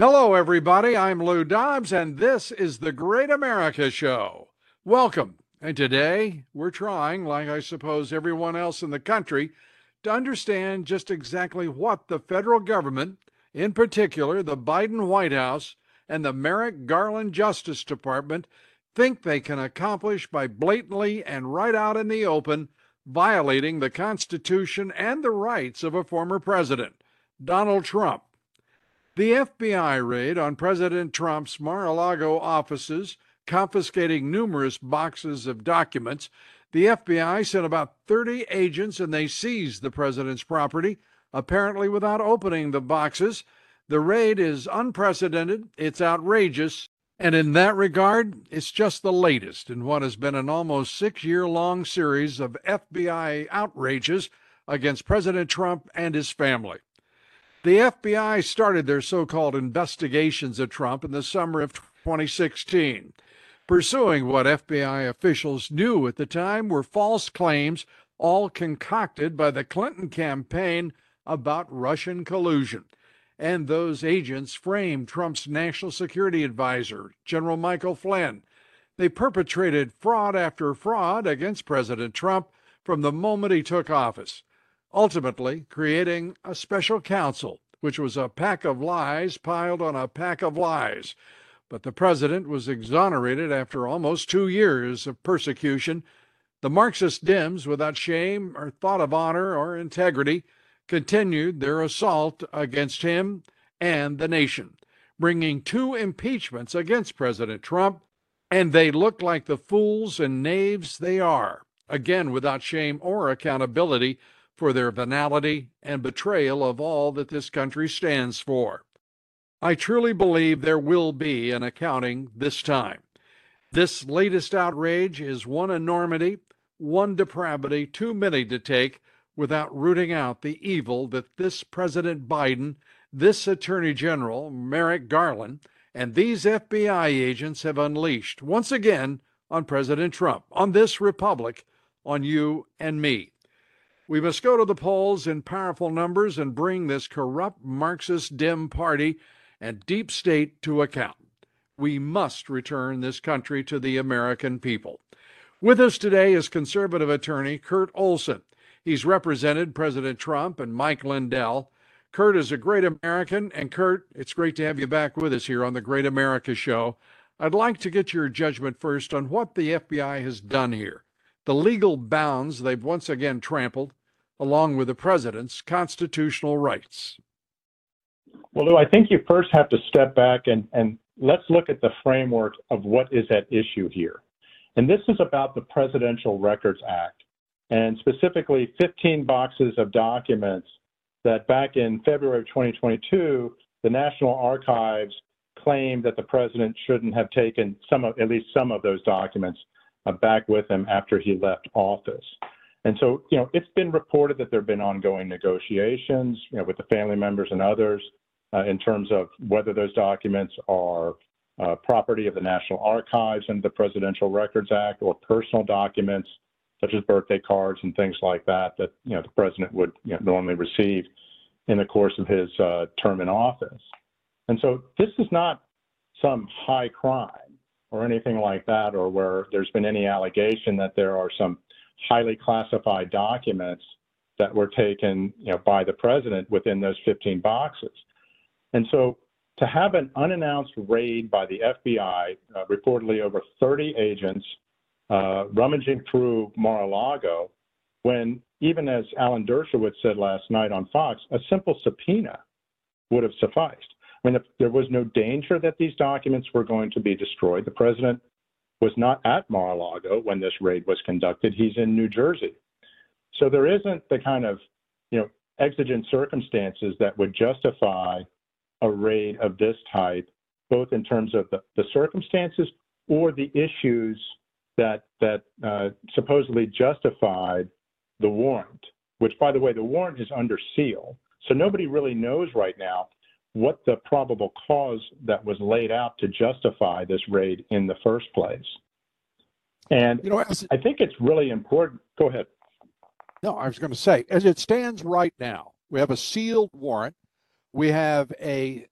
Hello, everybody. I'm Lou Dobbs, and this is the Great America Show. Welcome. And today we're trying, like I suppose everyone else in the country, to understand just exactly what the federal government, in particular the Biden White House and the Merrick Garland Justice Department, think they can accomplish by blatantly and right out in the open violating the Constitution and the rights of a former president, Donald Trump. The FBI raid on President Trump's Mar a Lago offices, confiscating numerous boxes of documents. The FBI sent about 30 agents and they seized the president's property, apparently without opening the boxes. The raid is unprecedented, it's outrageous, and in that regard, it's just the latest in what has been an almost six year long series of FBI outrages against President Trump and his family. The FBI started their so called investigations of Trump in the summer of 2016, pursuing what FBI officials knew at the time were false claims, all concocted by the Clinton campaign about Russian collusion. And those agents framed Trump's national security advisor, General Michael Flynn. They perpetrated fraud after fraud against President Trump from the moment he took office ultimately creating a special counsel, which was a pack of lies piled on a pack of lies. But the president was exonerated after almost two years of persecution. The Marxist Dems, without shame or thought of honor or integrity, continued their assault against him and the nation, bringing two impeachments against President Trump, and they look like the fools and knaves they are, again without shame or accountability for their venality and betrayal of all that this country stands for. I truly believe there will be an accounting this time. This latest outrage is one enormity, one depravity too many to take without rooting out the evil that this President Biden, this Attorney General Merrick Garland, and these FBI agents have unleashed once again on President Trump, on this republic, on you and me. We must go to the polls in powerful numbers and bring this corrupt Marxist Dem party and deep state to account. We must return this country to the American people. With us today is conservative attorney Kurt Olsen. He's represented President Trump and Mike Lindell. Kurt is a great American, and Kurt, it's great to have you back with us here on the Great America Show. I'd like to get your judgment first on what the FBI has done here, the legal bounds they've once again trampled, along with the president's constitutional rights? Well, Lou, I think you first have to step back and, and let's look at the framework of what is at issue here. And this is about the Presidential Records Act, and specifically 15 boxes of documents that back in February of 2022, the National Archives claimed that the president shouldn't have taken some of, at least some of those documents uh, back with him after he left office. And so, you know, it's been reported that there have been ongoing negotiations, you know, with the family members and others uh, in terms of whether those documents are uh, property of the National Archives and the Presidential Records Act or personal documents such as birthday cards and things like that that, you know, the president would you know, normally receive in the course of his uh, term in office. And so this is not some high crime or anything like that, or where there's been any allegation that there are some highly classified documents that were taken you know, by the president within those 15 boxes. And so to have an unannounced raid by the FBI, uh, reportedly over 30 agents uh, rummaging through Mar-a-Lago, when even as Alan Dershowitz said last night on Fox, a simple subpoena would have sufficed. I mean, if there was no danger that these documents were going to be destroyed. The president was not at Mar-a-Lago when this raid was conducted. He's in New Jersey. So there isn't the kind of, you know, exigent circumstances that would justify a raid of this type both in terms of the, the circumstances or the issues that that uh, supposedly justified the warrant. Which, by the way, the warrant is under seal, so nobody really knows right now what the probable cause that was laid out to justify this raid in the first place. And you know, as, I think it's really important. Go ahead. No, I was going to say, as it stands right now, we have a sealed warrant. We have a,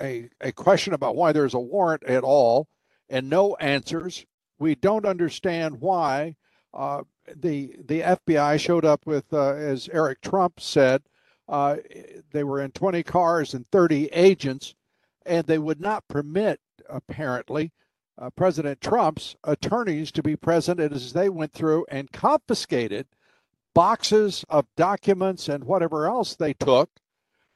a, a question about why there's a warrant at all and no answers. We don't understand why uh, the the FBI showed up with, uh, as Eric Trump said, uh, they were in 20 cars and 30 agents, and they would not permit, apparently, uh, President Trump's attorneys to be present as they went through and confiscated boxes of documents and whatever else they took.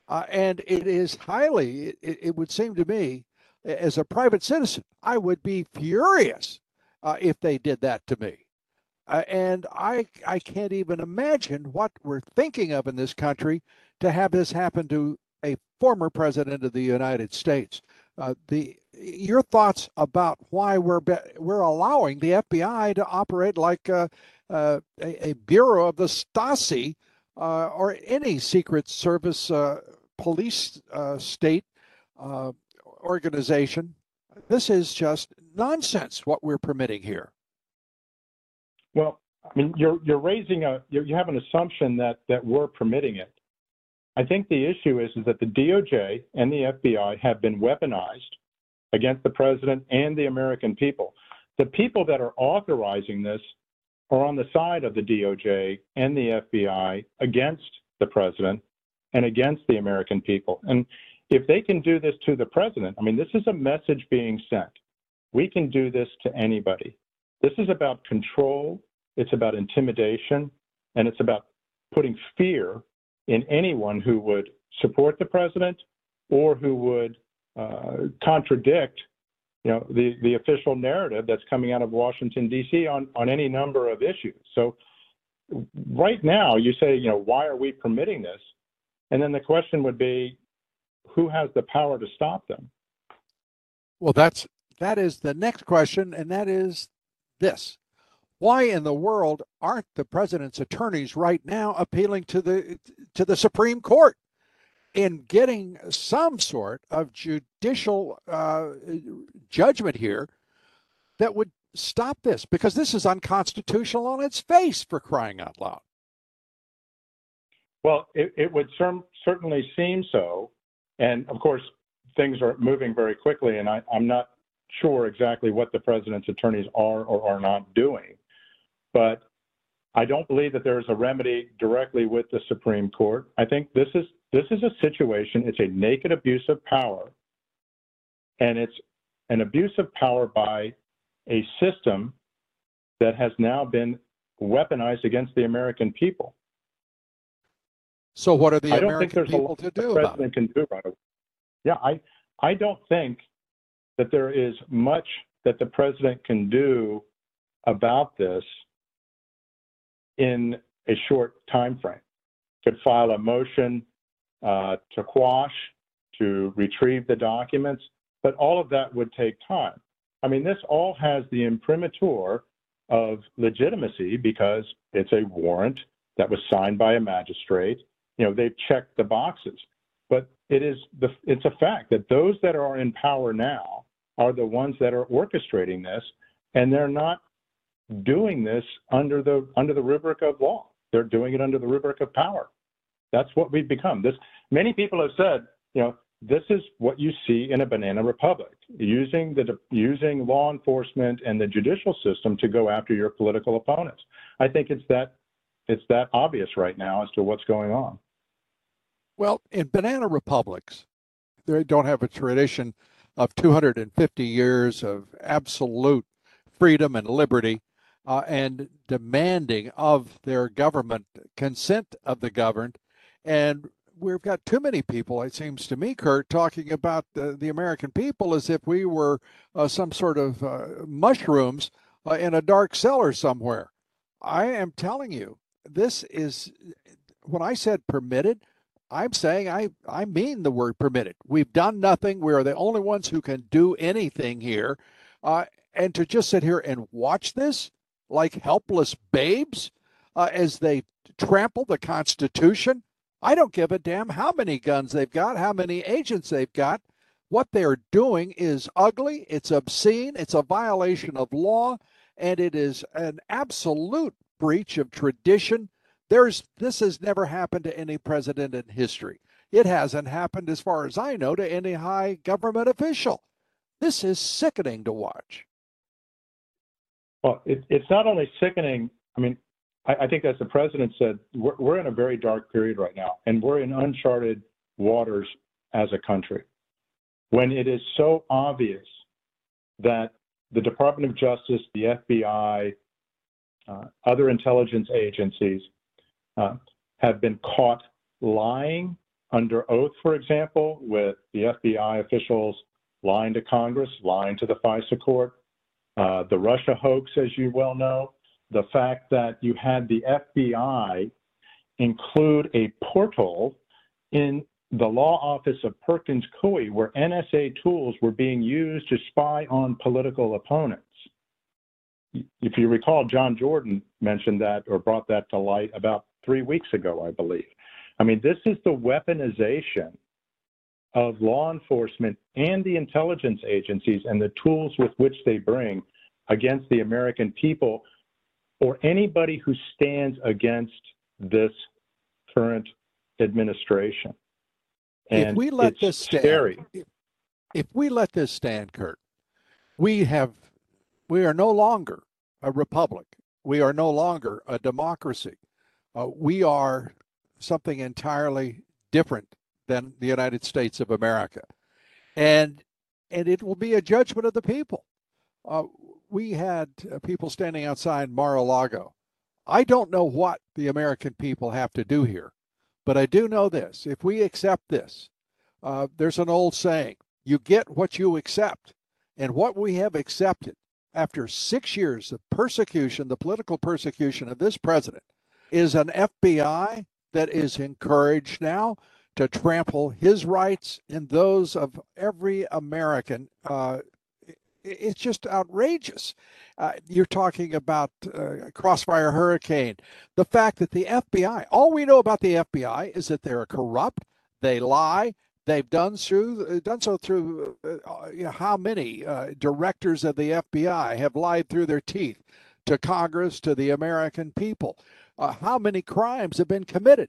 Uh, and it is highly, it, it, would seem to me, as a private citizen, I would be furious uh, if they did that to me. Uh, and I, I can't even imagine what we're thinking of in this country to have this happen to a former president of the United States. Uh, the your thoughts about why we're we're allowing the FBI to operate like uh, uh, a, a, bureau of the Stasi uh, or any secret service uh, police state organization. This is just nonsense. What we're permitting here. Well, I mean, you're you're raising a you have an assumption that that we're permitting it. I think the issue is, is that the DOJ and the FBI have been weaponized against the president and the American people. The people that are authorizing this are on the side of the DOJ and the FBI against the president and against the American people. And if they can do this to the president, I mean, this is a message being sent. We can do this to anybody. This is about control, it's about intimidation, and it's about putting fear in anyone who would support the president or who would uh, contradict you know the the official narrative that's coming out of Washington D.C. on on any number of issues. So right now you say you know why are we permitting this, and then the question would be who has the power to stop them? Well, that's that is the next question, and that is this: why in the world aren't the president's attorneys right now appealing to the to the Supreme Court in getting some sort of judicial uh, judgment here that would stop this? Because this is unconstitutional on its face for crying out loud. Well, it, it would certainly seem so, and of course, things are moving very quickly, and I, I'm not sure exactly what the president's attorneys are or are not doing. But I don't believe that there is a remedy directly with the Supreme Court. I think this is this is a situation. It's a naked abuse of power, and it's an abuse of power by a system that has now been weaponized against the American people. So, what are the I don't American think there's people a lot to do the president can do right away. Yeah, I I don't think that there is much that the president can do about this in a short time frame. Could file a motion uh, to quash, to retrieve the documents, but all of that would take time. I mean, this all has the imprimatur of legitimacy because it's a warrant that was signed by a magistrate. You know, they've checked the boxes. But it is the it's a fact that those that are in power now are the ones that are orchestrating this, and they're not doing this under the under the rubric of law. They're doing it under the rubric of power. That's what we've become. This many people have said, you know, this is what you see in a banana republic, using the using law enforcement and the judicial system to go after your political opponents. I think it's that it's that obvious right now as to what's going on. Well, in banana republics, they don't have a tradition of 250 years of absolute freedom and liberty uh, and demanding of their government consent of the governed. And we've got too many people, it seems to me, Kurt, talking about the, the American people as if we were uh, some sort of uh, mushrooms uh, in a dark cellar somewhere. I am telling you, this is when I said permitted, I'm saying I, I mean the word permitted. We've done nothing. We are the only ones who can do anything here. Uh, and to just sit here and watch this like helpless babes uh, as they trample the Constitution, I don't give a damn how many guns they've got, how many agents they've got. What they're doing is ugly, it's obscene, it's a violation of law, and it is an absolute breach of tradition. There's this has never happened to any president in history. It hasn't happened, as far as I know, to any high government official. This is sickening to watch. Well, it, it's not only sickening. I mean, I, I, think, as the president said, we're, we're in a very dark period right now, and we're in uncharted waters as a country. When it is so obvious that the Department of Justice, the FBI, uh, other intelligence agencies uh, have been caught lying under oath, for example, with the FBI officials lying to Congress, lying to the FISA court, uh, the Russia hoax, as you well know, the fact that you had the FBI include a portal in the law office of Perkins Coie where NSA tools were being used to spy on political opponents. If you recall, John Jordan mentioned that or brought that to light about three weeks ago, I believe. I mean, this is the weaponization of law enforcement and the intelligence agencies and the tools with which they bring against the American people or anybody who stands against this current administration. And if we let this stand, scary. if we let this stand, Kurt, we have we are no longer a republic. We are no longer a democracy. Uh, we are something entirely different than the United States of America, and and it will be a judgment of the people. Uh, we had uh, people standing outside Mar-a-Lago. I don't know what the American people have to do here, but I do know this: if we accept this, uh, there's an old saying: "You get what you accept," and what we have accepted after six years of persecution, the political persecution of this president, is an FBI that is encouraged now to trample his rights and those of every American. Uh, it's just outrageous. Uh, you're talking about uh, Crossfire Hurricane. The fact that the FBI, all we know about the FBI is that they're corrupt, they lie, they've done through done so through uh, uh, you know, how many uh, directors of the FBI have lied through their teeth to Congress, to the American people. Uh, how many crimes have been committed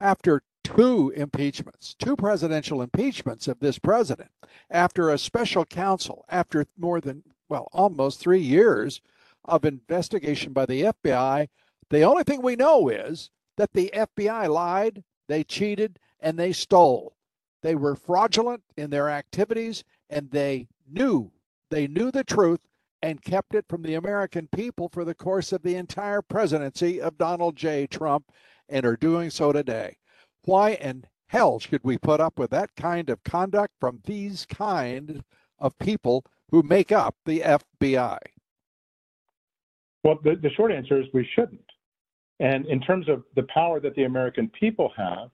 after two impeachments, two presidential impeachments of this president, after a special counsel, after more than, well, almost three years of investigation by the FBI. The only thing we know is that the FBI lied, they cheated, and they stole. They were fraudulent in their activities and they knew, they knew the truth and kept it from the American people for the course of the entire presidency of Donald J. Trump and are doing so today. Why in hell should we put up with that kind of conduct from these kind of people who make up the FBI? Well, the, the short answer is we shouldn't. And in terms of the power that the American people have,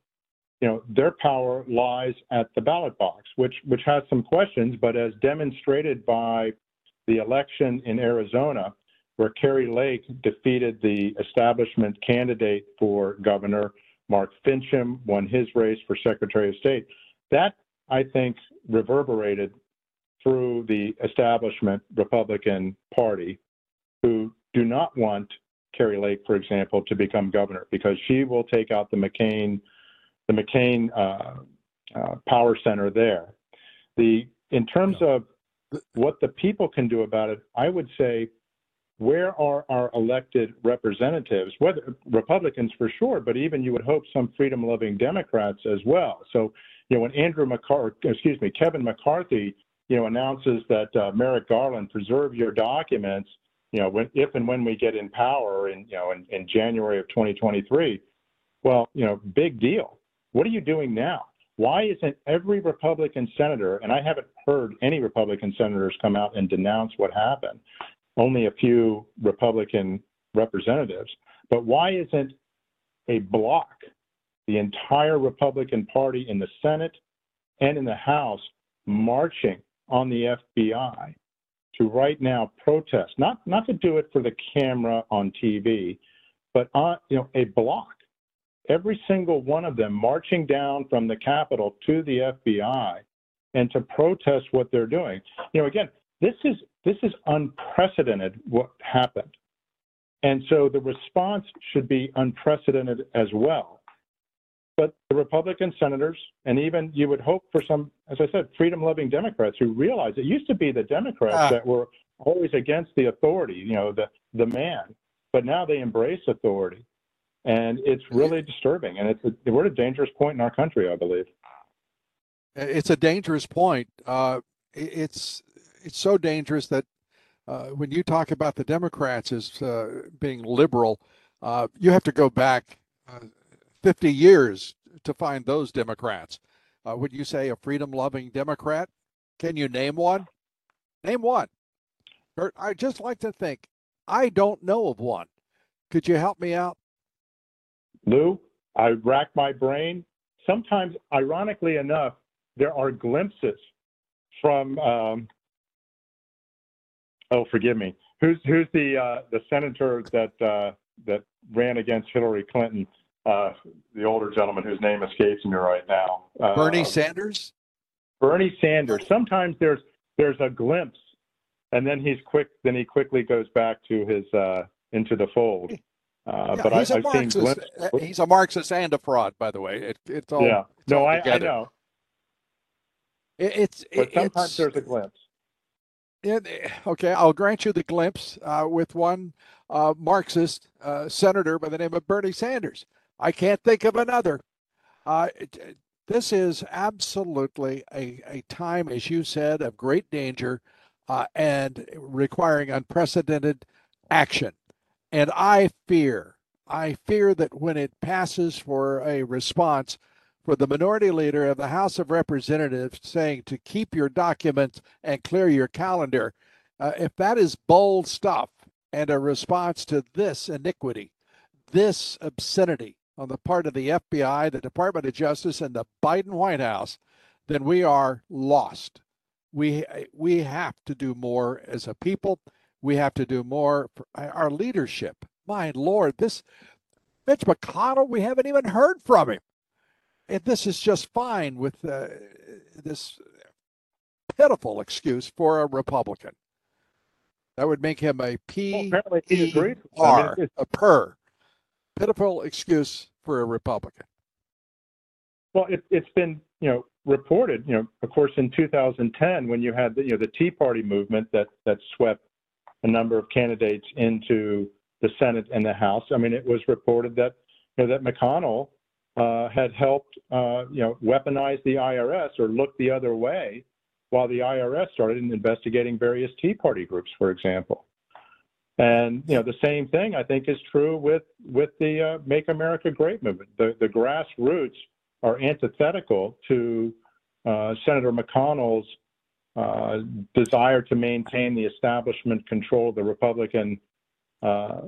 you know, their power lies at the ballot box, which which has some questions, but as demonstrated by the election in Arizona, where Kari Lake defeated the establishment candidate for governor, Mark Finchem won his race for Secretary of State. That I think reverberated through the establishment Republican Party, who do not want Kari Lake, for example, to become governor because she will take out the McCain the McCain uh, uh, Power Center there. The in terms of what the people can do about it, I would say, where are our elected representatives? Whether Republicans for sure, but even you would hope some freedom-loving Democrats as well. So, you know, when Andrew McCarthy, excuse me, Kevin McCarthy, you know, announces that uh, Merrick Garland preserve your documents, you know, when if and when we get in power in you know in, in January of 2023, well, you know, big deal. What are you doing now? Why isn't every Republican senator, and I haven't heard any Republican senators come out and denounce what happened, only a few Republican representatives, but why isn't a block the entire Republican Party in the Senate and in the House marching on the FBI to right now protest, not, not to do it for the camera on TV, but on, you know, a block. Every single one of them marching down from the Capitol to the FBI and to protest what they're doing. You know, again, this is this is unprecedented what happened. And so the response should be unprecedented as well. But the Republican senators, and even you would hope for some, as I said, freedom loving Democrats who realize it used to be the Democrats ah. that were always against the authority, you know, the, the man, but now they embrace authority. And it's really disturbing. And it's a, we're at a dangerous point in our country, I believe. It's a dangerous point. Uh, it's it's so dangerous that uh, when you talk about the Democrats as uh, being liberal, uh, you have to go back uh, 50 years to find those Democrats. Uh, would you say a freedom loving Democrat? Can you name one? Name one. Bert, I just like to think I don't know of one. Could you help me out? Lou, I rack my brain. Sometimes, ironically enough, there are glimpses from um, Oh, forgive me. Who's who's the uh, the senator that uh, that ran against Hillary Clinton? Uh, the older gentleman whose name escapes me right now. Uh, Bernie Sanders. Bernie Sanders. Sometimes there's there's a glimpse, and then he's quick. Then he quickly goes back to his uh, into the fold. Uh, yeah, but I, have seen glimpses. He's a Marxist and a fraud, by the way. It, it's all. Yeah. It's no, all I, I, know. It, it's. But sometimes it's, there's a glimpse. Eh, okay, I'll grant you the glimpse uh, with one uh, Marxist uh, senator by the name of Bernie Sanders. I can't think of another. Uh, this is absolutely a, a time, as you said, of great danger uh, and requiring unprecedented action. And I fear, I fear that when it passes for a response, for the minority leader of the House of Representatives saying to keep your documents and clear your calendar, uh, if that is bold stuff and a response to this iniquity, this obscenity on the part of the FBI, the Department of Justice, and the Biden White House, then we are lost. We we have to do more as a people. We have to do more for our leadership. My Lord, this Mitch McConnell, we haven't even heard from him and this is just fine with uh, this pitiful excuse for a Republican. That would make him a P well, E R, I mean, a per. Pitiful excuse for a Republican. Well, it, it's been you know reported you know of course in 2010 when you had the you know the Tea Party movement that that swept a number of candidates into the Senate and the House. I mean, it was reported that you know that McConnell had helped, uh, you know, weaponize the IRS or look the other way while the IRS started investigating various Tea Party groups, for example. And you know, the same thing I think is true with with the uh, Make America Great movement. The the grassroots are antithetical to uh, Senator McConnell's uh, desire to maintain the establishment control of the Republican uh,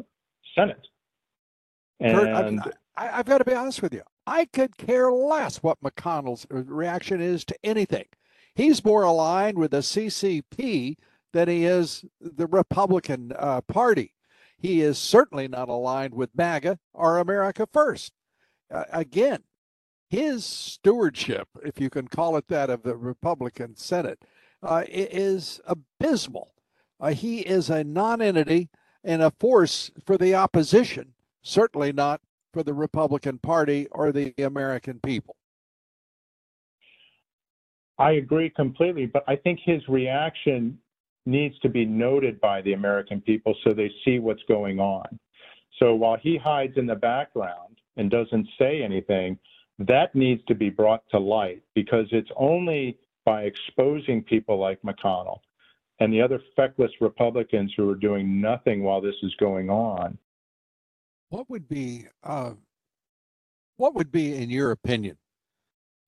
Senate. And Kurt, I, have got to be honest with you. I could care less what McConnell's reaction is to anything. He's more aligned with the CCP than he is the Republican uh, Party. He is certainly not aligned with MAGA or America First. Uh, again, his stewardship, if you can call it that, of the Republican Senate uh, is abysmal. Uh, he is a nonentity and a force for the opposition, certainly not for the Republican Party or the American people. I agree completely, but I think his reaction needs to be noted by the American people so they see what's going on. So while he hides in the background and doesn't say anything, that needs to be brought to light because it's only by exposing people like McConnell and the other feckless Republicans who are doing nothing while this is going on what would be uh, what would be, in your opinion,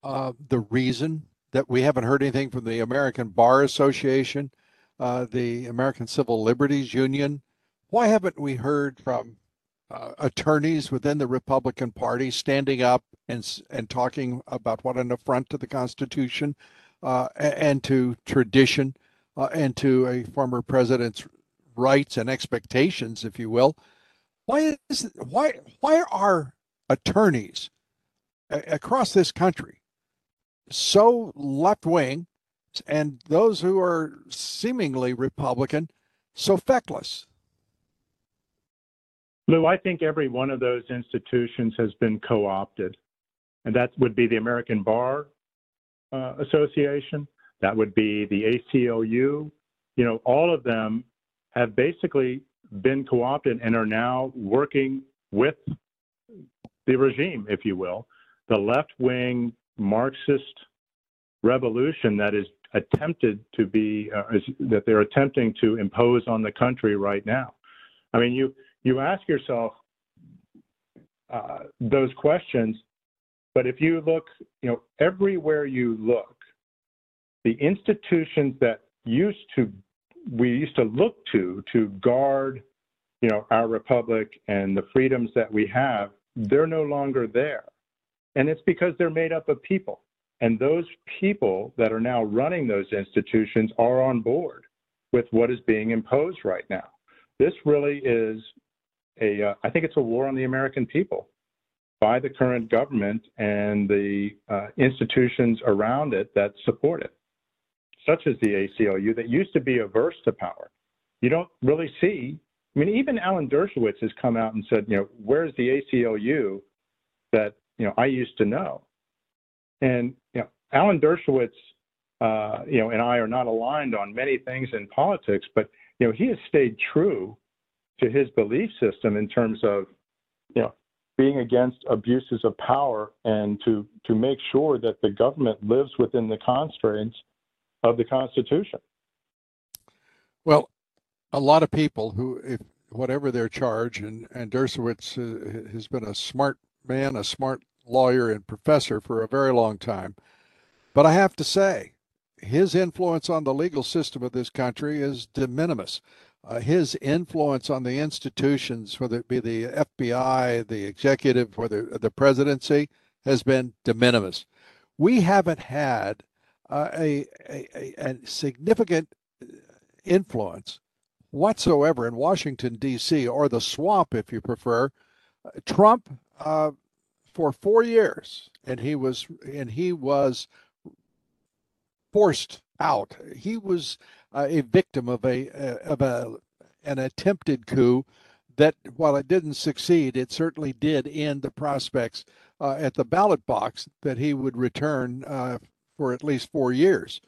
uh, the reason that we haven't heard anything from the American Bar Association, uh, the American Civil Liberties Union? Why haven't we heard from uh, attorneys within the Republican Party standing up and and talking about what an affront to the Constitution uh, and to tradition uh, and to a former president's rights and expectations, if you will. Why is why why are attorneys across this country so left wing and those who are seemingly Republican so feckless? Lou, I think every one of those institutions has been co opted. And that would be the American Bar uh, Association, that would be the ACLU. You know, all of them have basically been co opted and are now working with the regime, if you will, the left wing Marxist revolution that is attempted to be uh, is, that they're attempting to impose on the country right now. I mean, you you ask yourself uh, those questions, but if you look, you know, everywhere you look, the institutions that used to we used to look to to guard, you know, our republic and the freedoms that we have, they're no longer there, and it's because they're made up of people. And those people that are now running those institutions are on board with what is being imposed right now. This really is a, uh, I think it's a war on the American people by the current government and the uh, institutions around it that support it, such as the ACLU that used to be averse to power. You don't really see, I mean, even Alan Dershowitz has come out and said, you know, where's the ACLU that, you know, I used to know? And, you know, Alan Dershowitz, uh, you know, and I are not aligned on many things in politics, but, you know, he has stayed true to his belief system in terms of, you know, being against abuses of power and to to make sure that the government lives within the constraints of the Constitution. Well, a lot of people who, if whatever their charge, and and Dershowitz uh, has been a smart man, a smart lawyer and professor for a very long time, but I have to say, his influence on the legal system of this country is de minimis uh, his influence on the institutions, whether it be the FBI, the executive, whether the presidency, has been de minimis. We haven't had uh, a, a, a, significant influence whatsoever in Washington, D.C., or the swamp, if you prefer. Trump, uh, for four years, and he was and he was forced out. He was uh, a victim of a uh, of a an attempted coup that while it didn't succeed, it certainly did end the prospects uh, at the ballot box that he would return uh, for at least four years.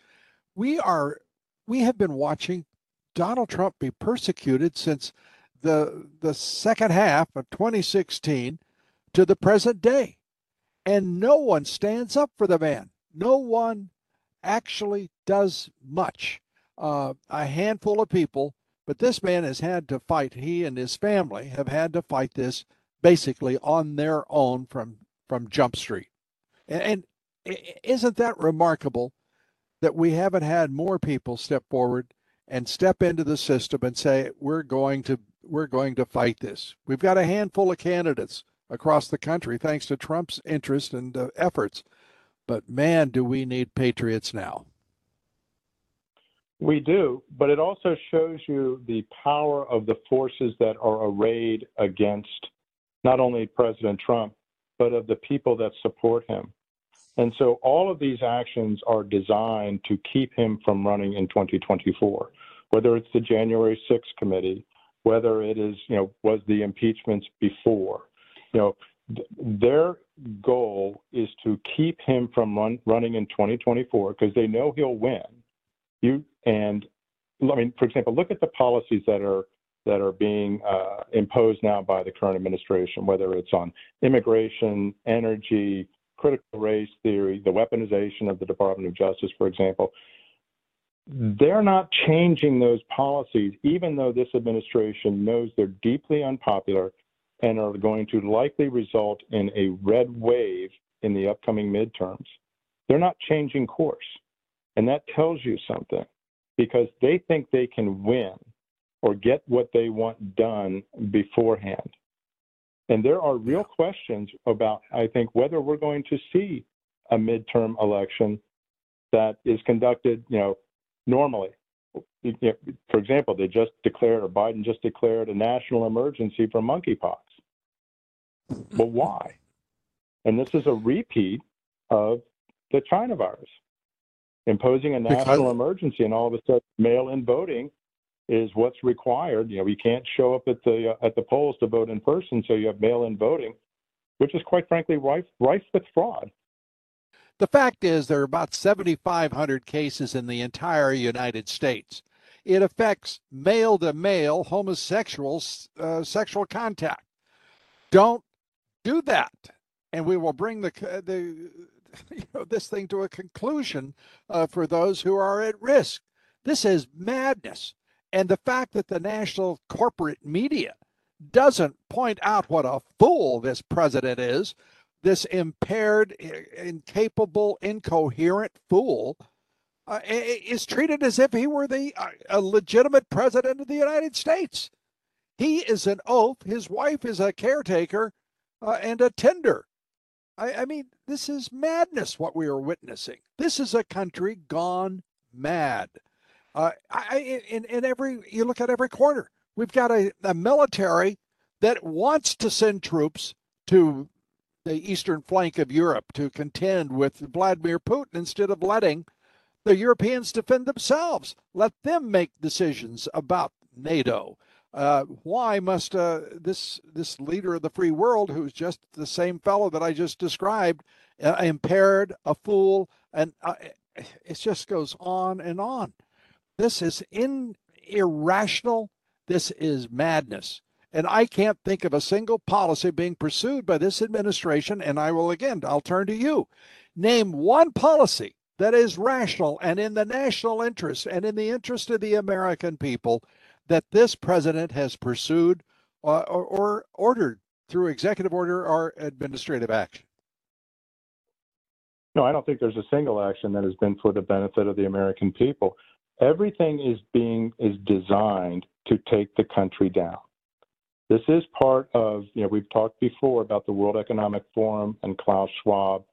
We are we have been watching Donald Trump be persecuted since the the second half of 2016 to the present day, and no one stands up for the man. No one actually does much uh, a handful of people, but this man has had to fight. He and his family have had to fight this basically on their own from from Jump Street. And, and isn't that remarkable that we haven't had more people step forward and step into the system and say we're going to we're going to fight this. We've got a handful of candidates across the country thanks to Trump's interest and uh, efforts. But man, do we need patriots now. We do, but it also shows you the power of the forces that are arrayed against not only President Trump, but of the people that support him. And so all of these actions are designed to keep him from running in 2024, whether it's the January 6th committee, whether it is, you know, was the impeachments before. You know, th- their goal is to keep him from run, running in 2024 because they know he'll win you and I mean, for example, look at the policies that are that are being uh, imposed now by the current administration, whether it's on immigration, energy, critical race theory, the weaponization of the Department of Justice, for example. They're not changing those policies, even though this administration knows they're deeply unpopular and are going to likely result in a red wave in the upcoming midterms. They're not changing course. And that tells you something because they think they can win or get what they want done beforehand. And there are real questions about, I think, whether we're going to see a midterm election that is conducted, you know, normally. For example, they just declared, or Biden just declared, a national emergency for monkeypox. But mm-hmm. why? And this is a repeat of the China virus, imposing a national because... emergency, and all of a sudden, mail-in voting is what's required. You know, we can't show up at the uh, at the polls to vote in person, so you have mail-in voting, which is quite frankly rife rife with fraud. The fact is, there are about 7,500 cases in the entire United States. It affects male to male homosexual uh, sexual contact. Don't do that, and we will bring the the you know this thing to a conclusion uh, for those who are at risk. This is madness. And the fact that the national corporate media doesn't point out what a fool this president is, this impaired, incapable, incoherent fool, uh, is treated as if he were the uh, a legitimate president of the United States. He is an oaf. His wife is a caretaker uh, and a tender. I, I mean, this is madness what we are witnessing. This is a country gone mad. Uh, I, in, in every, you look at every corner, we've got a, a military that wants to send troops to the eastern flank of Europe to contend with Vladimir Putin instead of letting the Europeans defend themselves. Let them make decisions about NATO. Uh, why must uh, this this leader of the free world, who's just the same fellow that I just described, uh, impaired, a fool, and uh, it just goes on and on. This is in irrational. This is madness. And I can't think of a single policy being pursued by this administration. And I will again, I'll turn to you. Name one policy that is rational and in the national interest and in the interest of the American people that this president has pursued uh, or, or ordered through executive order or administrative action. No, I don't think there's a single action that has been for the benefit of the American people everything is being is designed to take the country down. This is part of, you know, we've talked before about the World Economic Forum and Klaus Schwab,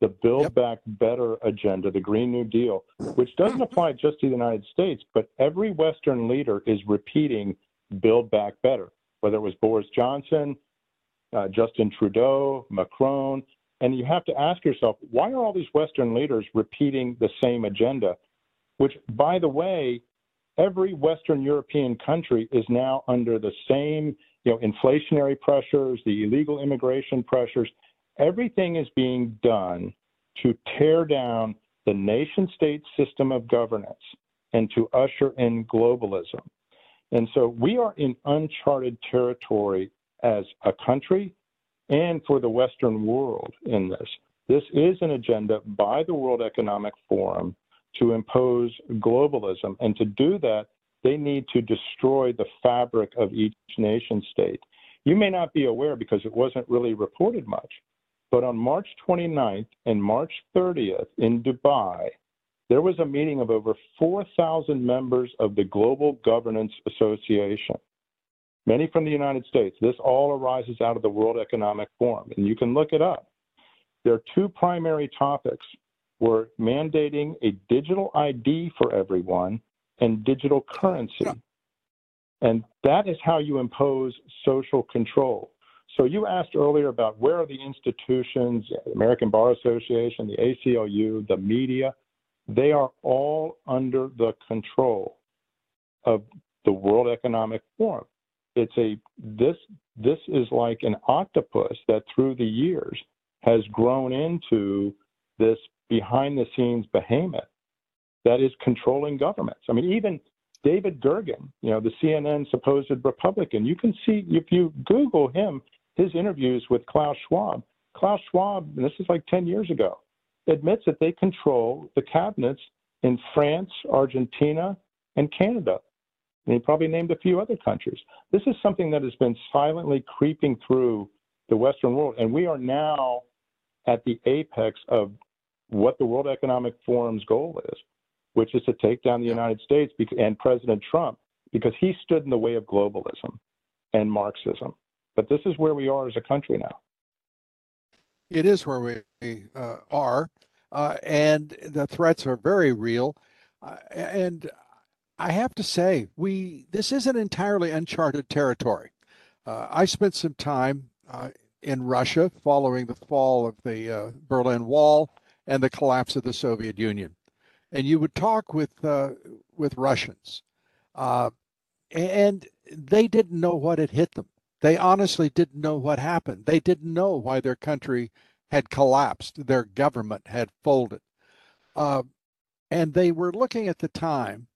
the Build yep. Back Better agenda, the Green New Deal, which doesn't apply just to the United States, but every Western leader is repeating Build Back Better, whether it was Boris Johnson, uh, Justin Trudeau, Macron. And you have to ask yourself, why are all these Western leaders repeating the same agenda? Which, by the way, every Western European country is now under the same, you know, inflationary pressures, the illegal immigration pressures. Everything is being done to tear down the nation state system of governance and to usher in globalism. And so we are in uncharted territory as a country and for the Western world in this. This is an agenda by the World Economic Forum to impose globalism. And to do that, they need to destroy the fabric of each nation state. You may not be aware because it wasn't really reported much, but on March 29th and March 30th in Dubai, there was a meeting of over 4,000 members of the Global Governance Association, many from the United States. This all arises out of the World Economic Forum, and you can look it up. There are two primary topics we're mandating a digital ID for everyone and digital currency. Yeah. And that is how you impose social control. So you asked earlier about where are the institutions, the American Bar Association, the ACLU, the media. They are all under the control of the World Economic Forum. It's a this this is like an octopus that through the years has grown into this behind the scenes behemoth that is controlling governments. I mean, even David Gergen, you know, the CNN supposed Republican, you can see if you Google him, his interviews with Klaus Schwab. Klaus Schwab, and this is like 10 years ago, admits that they control the cabinets in France, Argentina, and Canada. And he probably named a few other countries. This is something that has been silently creeping through the Western world. And we are now at the apex of what the World Economic Forum's goal is, which is to take down the United States and President Trump because he stood in the way of globalism and Marxism. But this is where we are as a country now. It is where we uh, are, uh, and the threats are very real. Uh, and I have to say, we this isn't entirely uncharted territory. Uh, I spent some time uh, in Russia following the fall of the uh, Berlin Wall and the collapse of the Soviet Union, and you would talk with with Russians, and they didn't know what had hit them. They honestly didn't know what happened. They didn't know why their country had collapsed, their government had folded. Uh, and they were looking at the time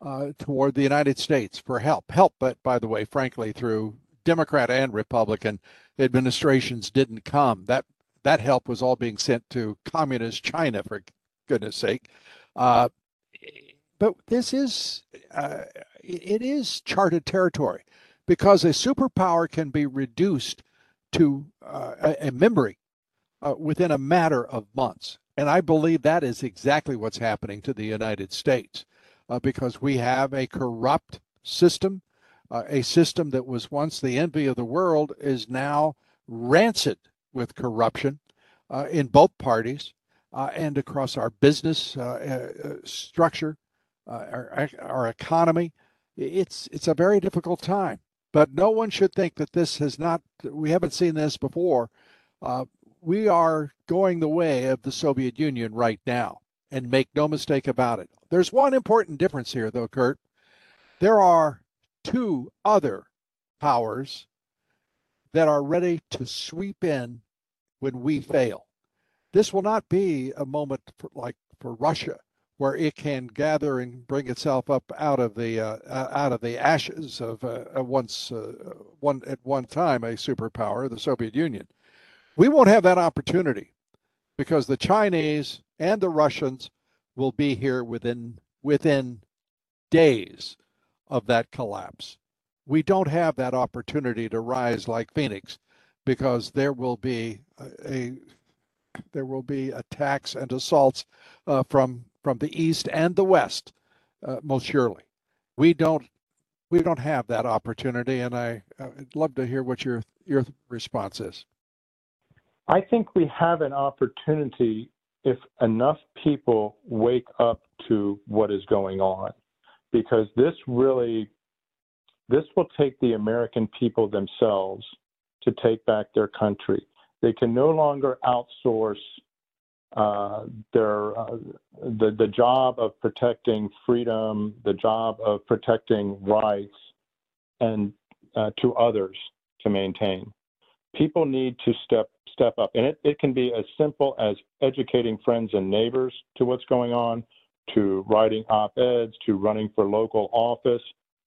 uh, toward the United States for help. Help, but by the way, frankly, through Democrat and Republican administrations didn't come. That that help was all being sent to communist China, for goodness sake. Uh, but this is uh, it is charted territory because a superpower can be reduced to uh, a, memory uh, within a matter of months. And I believe that is exactly what's happening to the United States uh, because we have a corrupt system, uh, a system that was once the envy of the world is now rancid with corruption uh, in both parties uh, and across our business structure, our, our economy. It's, it's a very difficult time. But no one should think that this has not, we haven't seen this before. Uh, we are going the way of the Soviet Union right now, and make no mistake about it. There's one important difference here, though, Kurt. There are two other powers that are ready to sweep in when we fail. This will not be a moment for, like for Russia where it can gather and bring itself up out of the uh, out of the ashes of uh, once uh, one at one time a superpower, the Soviet Union. We won't have that opportunity because the Chinese and the Russians will be here within within days of that collapse. We don't have that opportunity to rise like Phoenix because there will be a, a there will be attacks and assaults uh, from from the east and the west, uh, most surely. We don't we don't have that opportunity, and I, I'd love to hear what your your response is. I think we have an opportunity if enough people wake up to what is going on, because this really this will take the American people themselves to take back their country. They can no longer outsource uh, their uh, the the job of protecting freedom, the job of protecting rights, and uh, to others to maintain. People need to step step up, and it, it can be as simple as educating friends and neighbors to what's going on, to writing op-eds, to running for local office,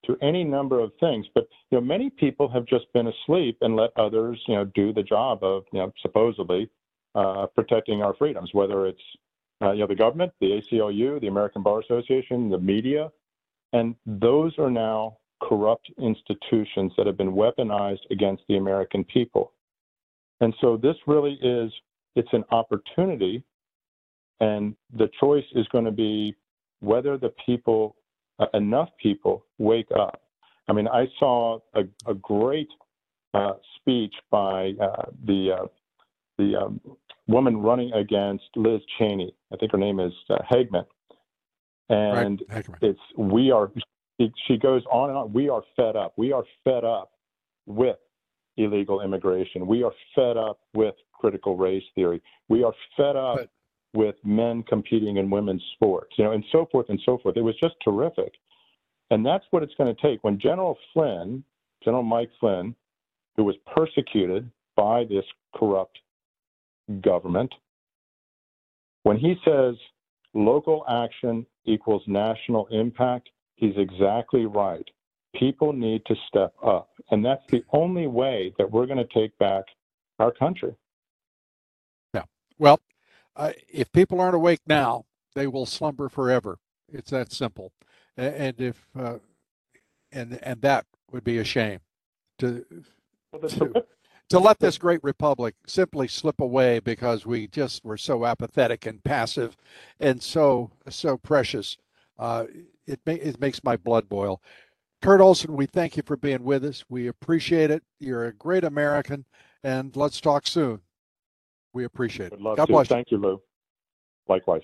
to any number of things. But you know, many people have just been asleep and let others, you know, do the job of, you know, supposedly uh, protecting our freedoms, whether it's uh, you know the government, the ACLU, the American Bar Association, the media, and those are now corrupt institutions that have been weaponized against the American people. And so this really is it's an opportunity, and the choice is going to be whether the people, enough people, wake up. I mean, I saw a, a great uh, speech by uh, the uh, the um, woman running against Liz Cheney. I think her name is uh, Hageman. And right. it's we are. She, she goes on and on. We are fed up. We are fed up with illegal immigration. We are fed up with critical race theory. We are fed up but, with men competing in women's sports, you know, and so forth and so forth. It was just terrific. And that's what it's going to take. When General Flynn, General Mike Flynn, who was persecuted by this corrupt government. When he says local action equals national impact, he's exactly right. People need to step up. And that's the only way that we're going to take back our country. Yeah. Well, if people aren't awake now, they will slumber forever. It's that simple. And if, uh, and, and that would be a shame to, to to let this great republic simply slip away because we just were so apathetic and passive and so so precious uh, it, ma- it makes my blood boil Kurt Olsen, we thank you for being with us. We appreciate it. You're a great American, and let's talk soon. We appreciate it. God to. bless. Thank you, Lou. Likewise.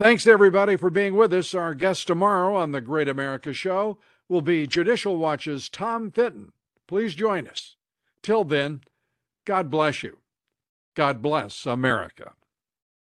Thanks to everybody for being with us. Our guest tomorrow on the Great America Show will be Judicial Watch's Tom Fitton. Please join us. Till then, God bless you. God bless America.